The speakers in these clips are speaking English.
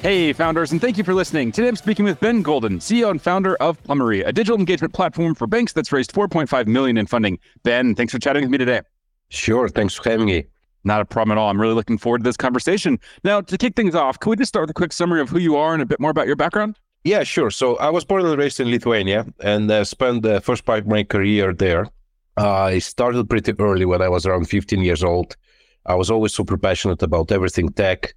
Hey, founders, and thank you for listening. Today I'm speaking with Ben Goldin, CEO and founder of Plumery, a digital engagement platform for banks that's raised 4.5 million in funding. Ben, thanks for chatting with me today. Sure, thanks for having me. Not a problem at all. I'm really looking forward to this conversation. Now, to kick things off, can we just start with a quick summary of who you are and a bit more about your background? Yeah, sure. So I was born and raised in Lithuania and uh, spent the first part of my career there. Uh, I started pretty early when I was around 15 years old. I was always super passionate about everything tech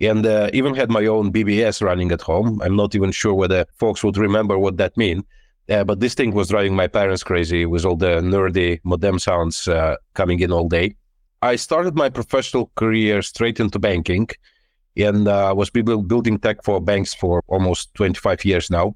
and uh, even had my own BBS running at home. I'm not even sure whether folks would remember what that mean. Uh, but this thing was driving my parents crazy with all the nerdy modem sounds uh, coming in all day. I started my professional career straight into banking and uh, was building tech for banks for almost 25 years now.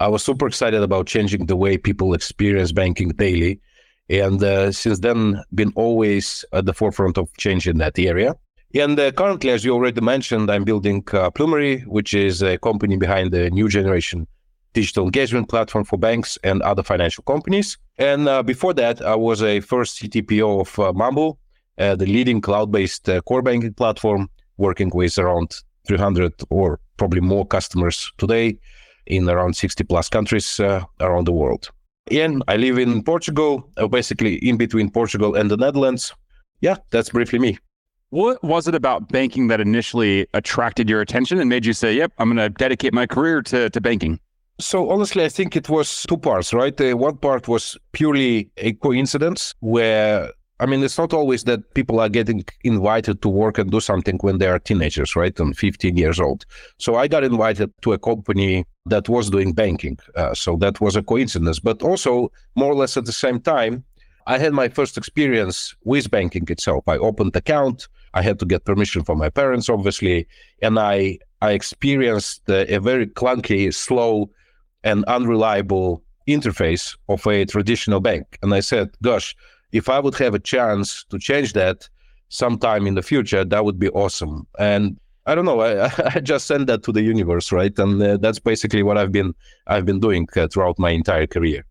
I was super excited about changing the way people experience banking daily. And uh, since then, been always at the forefront of change in that area. And uh, currently, as you already mentioned, I'm building uh, Plumery, which is a company behind the new generation digital engagement platform for banks and other financial companies. And uh, before that, I was a first CTPO of uh, Mambu, uh, the leading cloud-based uh, core banking platform, working with around 300 or probably more customers today in around 60 plus countries uh, around the world. And I live in Portugal, uh, basically in between Portugal and the Netherlands. Yeah, that's briefly me. What was it about banking that initially attracted your attention and made you say, yep, I'm going to dedicate my career to, to banking? So honestly, I think it was two parts, right? Uh, one part was purely a coincidence where, I mean, it's not always that people are getting invited to work and do something when they are teenagers, right? And 15 years old. So I got invited to a company that was doing banking. Uh, so that was a coincidence. But also, more or less at the same time, I had my first experience with banking itself. I opened account. I had to get permission from my parents, obviously, and I I experienced a very clunky, slow, and unreliable interface of a traditional bank. And I said, "Gosh, if I would have a chance to change that sometime in the future, that would be awesome." And I don't know. I, I just send that to the universe, right? And uh, that's basically what I've been I've been doing uh, throughout my entire career.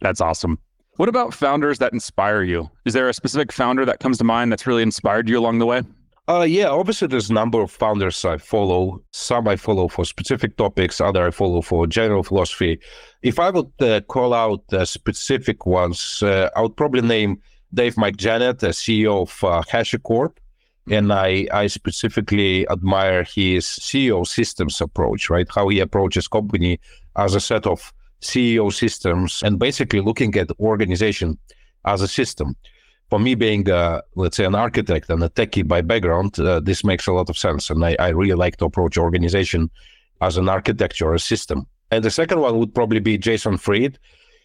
That's awesome. What about founders that inspire you? Is there a specific founder that comes to mind that's really inspired you along the way? Uh, yeah, obviously there's a number of founders I follow. Some I follow for specific topics, other I follow for general philosophy. If I would uh, call out specific ones, uh, I would probably name Dave McJannet, the CEO of uh, HashiCorp. And I, I specifically admire his CEO systems approach, right? How he approaches company as a set of CEO systems and basically looking at organization as a system. For me, being, uh, let's say, an architect and a techie by background, uh, this makes a lot of sense. And I, I, really like to approach organization as an architecture, a system. And the second one would probably be Jason Fried,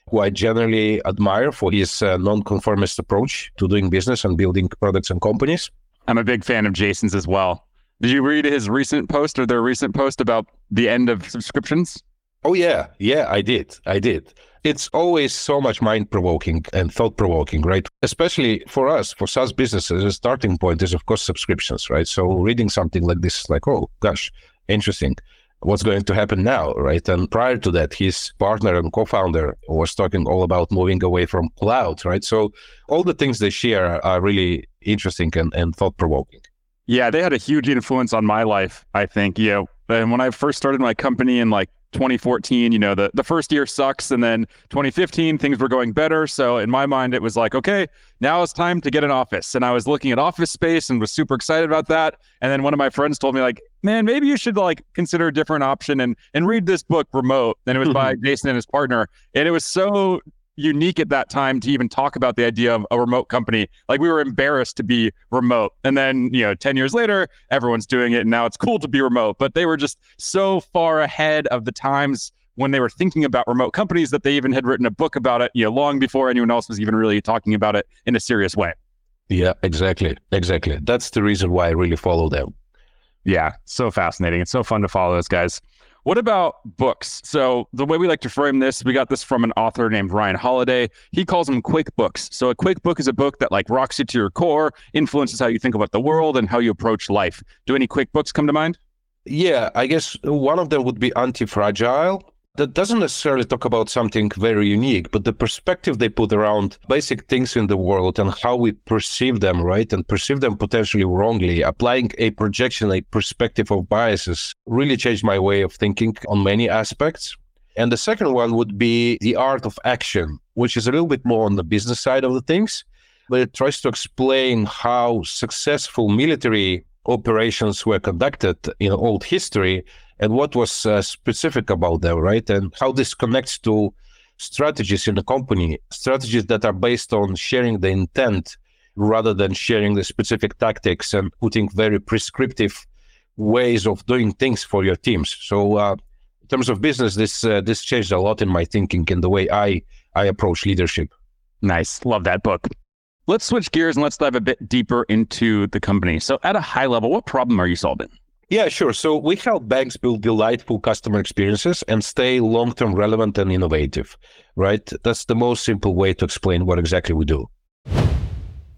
who I generally admire for his uh, non-conformist approach to doing business and building products and companies. I'm a big fan of Jason's as well. Did you read his recent post or their recent post about the end of subscriptions? Oh yeah, yeah, I did. I did. It's always so much mind provoking and thought provoking, right? Especially for us, for SaaS businesses, the starting point is of course subscriptions, right? So reading something like this, is like, oh gosh, interesting. What's going to happen now, right? And prior to that, his partner and co-founder was talking all about moving away from cloud, right? So all the things they share are really interesting and, and thought provoking. Yeah, they had a huge influence on my life, I think. Know, and when I first started my company in like 2014, you know, the, the first year sucks. And then 2015, things were going better. So in my mind, it was like, okay, now it's time to get an office. And I was looking at office space and was super excited about that. And then one of my friends told me, like, man, maybe you should like consider a different option and and read this book, Remote. And it was by mm-hmm. Jason and his partner. And it was so unique at that time to even talk about the idea of a remote company. Like we were embarrassed to be remote. And then, you know, 10 years later, everyone's doing it and now it's cool to be remote. But they were just so far ahead of the times when they were thinking about remote companies that they even had written a book about it, you know, long before anyone else was even really talking about it in a serious way. Yeah, exactly. Exactly. That's the reason why I really follow them. Yeah, so fascinating. It's so fun to follow those guys. What about books? So, the way we like to frame this, we got this from an author named Ryan Holiday. He calls them quake books. So, a quake book is a book that like rocks you to your core, influences how you think about the world and how you approach life. Do any quake books come to mind? Yeah, I guess one of them would be Antifragile that doesn't necessarily talk about something very unique, but the perspective they put around basic things in the world and how we perceive them, right? And perceive them potentially wrongly, applying a projection, a perspective of biases really changed my way of thinking on many aspects. And the second one would be The Art of Action, which is a little bit more on the business side of the things, but it tries to explain how successful military operations were conducted in old history and what was uh, specific about them, right? And how this connects to strategies in the company, strategies that are based on sharing the intent rather than sharing the specific tactics and putting very prescriptive ways of doing things for your teams. So, uh, in terms of business, this uh, this changed a lot in my thinking and the way I I approach leadership. Nice, love that book. Let's switch gears and let's dive a bit deeper into the company. So, at a high level, what problem are you solving? Yeah, sure. So we help banks build delightful customer experiences and stay long term relevant and innovative, right? That's the most simple way to explain what exactly we do.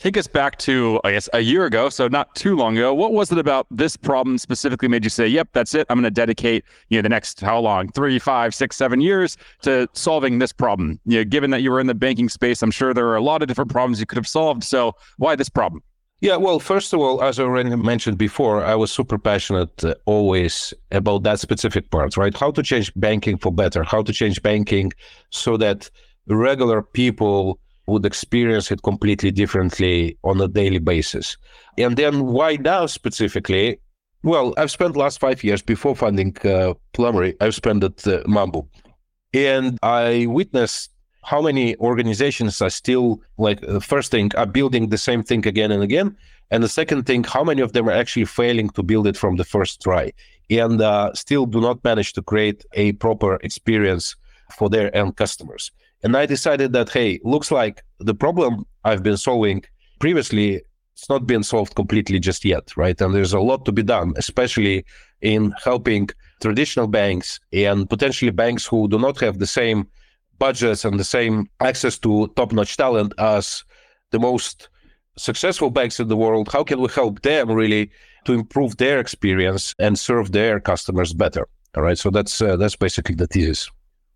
take us back to i guess a year ago so not too long ago. What was it about this problem specifically made you say yep that's it. I'm going to dedicate you know the next how long? Three five six seven years to solving this problem. You know given that you were in the banking space i'm sure there are a lot of different problems you could have solved. So why this problem? Yeah, well, first of all, as I already mentioned before, I was super passionate uh, always about that specific part, right? How to change banking for better, how to change banking so that regular people would experience it completely differently on a daily basis. And then why now specifically? Well, I've spent last five years before funding uh, I've spent at uh, Mambu. And I witnessed how many organizations are still like the uh, first thing are building the same thing again and again. And the second thing, how many of them are actually failing to build it from the first try and uh, still do not manage to create a proper experience for their end customers. And I decided that, hey, looks like the problem I've been solving previously, it's not been solved completely just yet, right? And there's a lot to be done, especially in helping traditional banks and potentially banks who do not have the same budgets and the same access to top notch talent as the most successful banks in the world. How can we help them really to improve their experience and serve their customers better? All right. So that's uh, that's basically the thesis.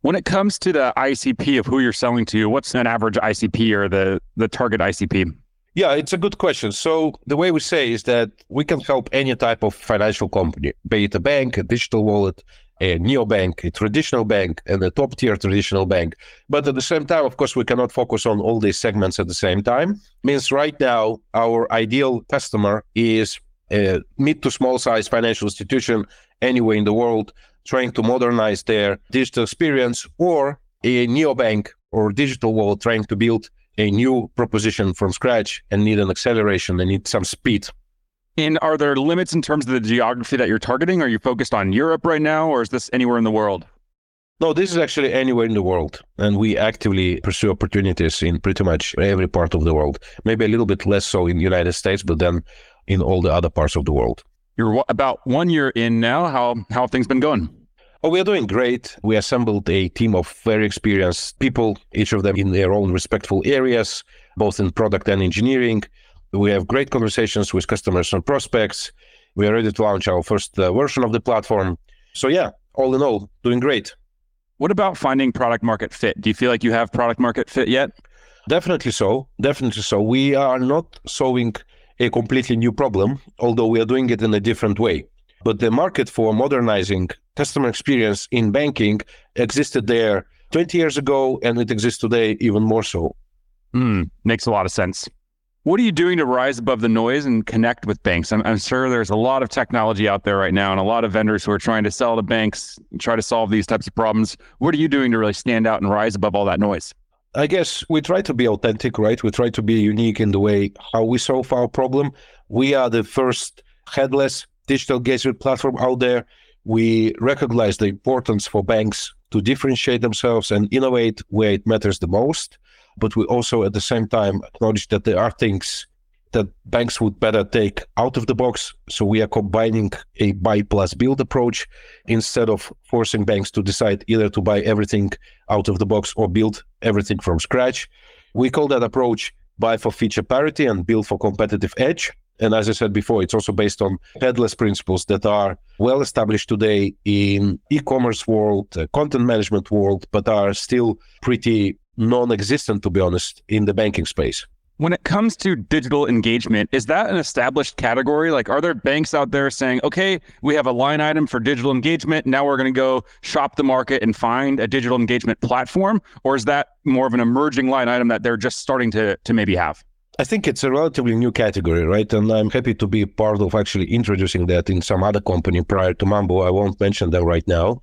When it comes to the ICP of who you're selling to, what's an average ICP or the the target ICP? Yeah, it's a good question. So the way we say is that we can help any type of financial company, be it a bank, a digital wallet, a neobank, a traditional bank, and a top tier traditional bank. But at the same time, of course, we cannot focus on all these segments at the same time. Means right now, our ideal customer is a mid to small size financial institution anywhere in the world trying to modernize their digital experience, or a neobank or digital wallet trying to build a new proposition from scratch and need an acceleration they need some speed. And are there limits in terms of the geography that you're targeting? Are you focused on Europe right now, or is this anywhere in the world? No, this is actually anywhere in the world. And we actively pursue opportunities in pretty much every part of the world. Maybe a little bit less so in the United States, but then in all the other parts of the world. You're about one year in now. How how have things been going? Oh, we are doing great. We assembled a team of very experienced people, each of them in their own respectful areas, both in product and engineering. We have great conversations with customers and prospects. We are ready to launch our first uh, version of the platform. So, yeah, all in all, doing great. What about finding product market fit? Do you feel like you have product market fit yet? Definitely so. Definitely so. We are not solving a completely new problem, although we are doing it in a different way. But the market for modernizing customer experience in banking existed there 20 years ago, and it exists today even more so. Mm, makes a lot of sense. What are you doing to rise above the noise and connect with banks? I'm, I'm, sure there's a lot of technology out there right now and a lot of vendors who are trying to sell to banks, and try to solve these types of problems. What are you doing to really stand out and rise above all that noise? I guess we try to be authentic, right? We try to be unique in the way how we solve our problem. We are the first headless digital engagement platform out there. We recognize the importance for banks to differentiate themselves and innovate where it matters the most but we also at the same time acknowledge that there are things that banks would better take out of the box. So we are combining a buy plus build approach instead of forcing banks to decide either to buy everything out of the box or build everything from scratch. We call that approach buy for feature parity and build for competitive edge. And as I said before, it's also based on headless principles that are well established today in e-commerce world, uh, content management world, but are still pretty non-existent to be honest in the banking space when it comes to digital engagement is that an established category like are there banks out there saying okay we have a line item for digital engagement now we're going to go shop the market and find a digital engagement platform or is that more of an emerging line item that they're just starting to to maybe have I think it's a relatively new category, right? And I'm happy to be part of actually introducing that in some other company prior to Mambu. I won't mention them right now.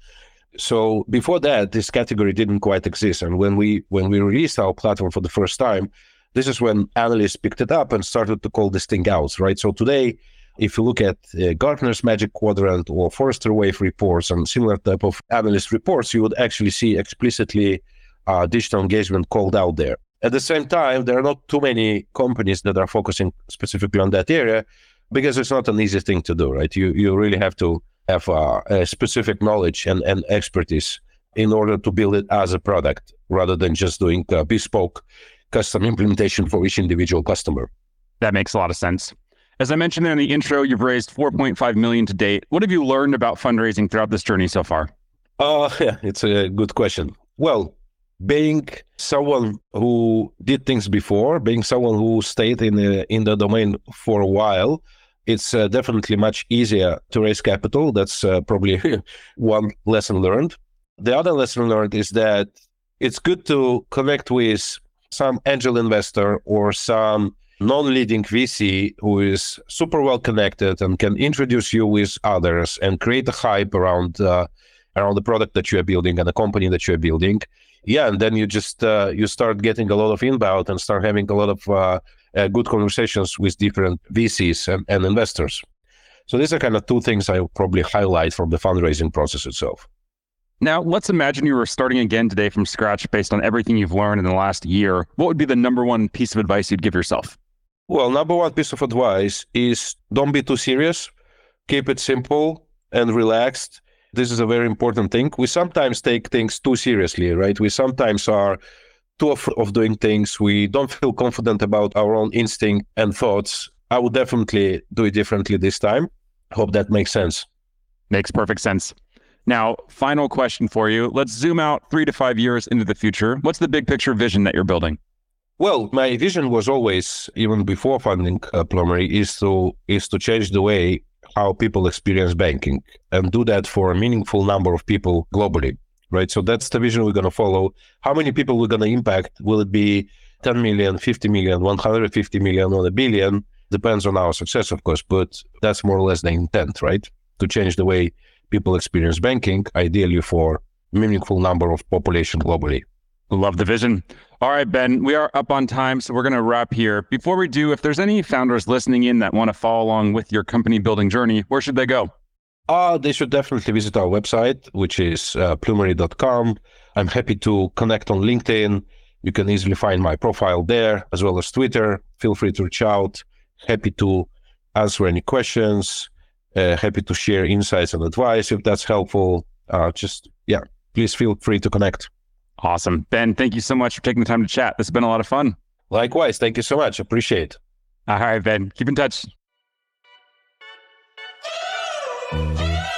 So before that, this category didn't quite exist. And when we when we released our platform for the first time, this is when analysts picked it up and started to call this thing out, right? So today, if you look at uh, Gartner's Magic Quadrant or Forrester Wave reports and similar type of analyst reports, you would actually see explicitly uh, digital engagement called out there. At the same time, there are not too many companies that are focusing specifically on that area because it's not an easy thing to do, right? You you really have to have uh, a specific knowledge and, and expertise in order to build it as a product rather than just doing bespoke custom implementation for each individual customer. That makes a lot of sense. As I mentioned in the intro, you've raised 4.5 million to date. What have you learned about fundraising throughout this journey so far? Uh, yeah, it's a good question. Well, being someone who did things before, being someone who stayed in the in the domain for a while, it's uh, definitely much easier to raise capital. That's uh, probably one lesson learned. The other lesson learned is that it's good to connect with some angel investor or some non-leading VC who is super well connected and can introduce you with others and create a hype around uh, around the product that you are building and the company that you are building. Yeah, and then you just uh, you start getting a lot of inbound and start having a lot of uh, uh, good conversations with different VCs and, and investors. So these are kind of two things I probably highlight from the fundraising process itself. Now, let's imagine you were starting again today from scratch based on everything you've learned in the last year. What would be the number one piece of advice you'd give yourself? Well, number one piece of advice is don't be too serious. Keep it simple and relaxed. This is a very important thing. We sometimes take things too seriously, right? We sometimes are too afraid of doing things. We don't feel confident about our own instinct and thoughts. I would definitely do it differently this time. Hope that makes sense. Makes perfect sense. Now, final question for you. Let's zoom out three to five years into the future. What's the big picture vision that you're building? Well, my vision was always, even before funding uh, is to is to change the way how people experience banking and do that for a meaningful number of people globally right? So that's the vision we're going to follow. How many people we're going to impact? Will it be 10 million, 50 million, 150 million, or a billion? Depends on our success, of course, but that's more or less the intent, right? To change the way people experience banking, ideally for meaningful number of population globally. Love the vision. All right, Ben, we are up on time, so we're going to wrap here. Before we do, if there's any founders listening in that want to follow along with your company building journey, where should they go? Uh, they should definitely visit our website, which is uh, plumery.com. I'm happy to connect on LinkedIn. You can easily find my profile there as well as Twitter. Feel free to reach out. Happy to answer any questions. Uh, happy to share insights and advice if that's helpful. Uh, just, yeah, please feel free to connect. Awesome. Ben, thank you so much for taking the time to chat. This has been a lot of fun. Likewise. Thank you so much. Appreciate All right, Ben. Keep in touch.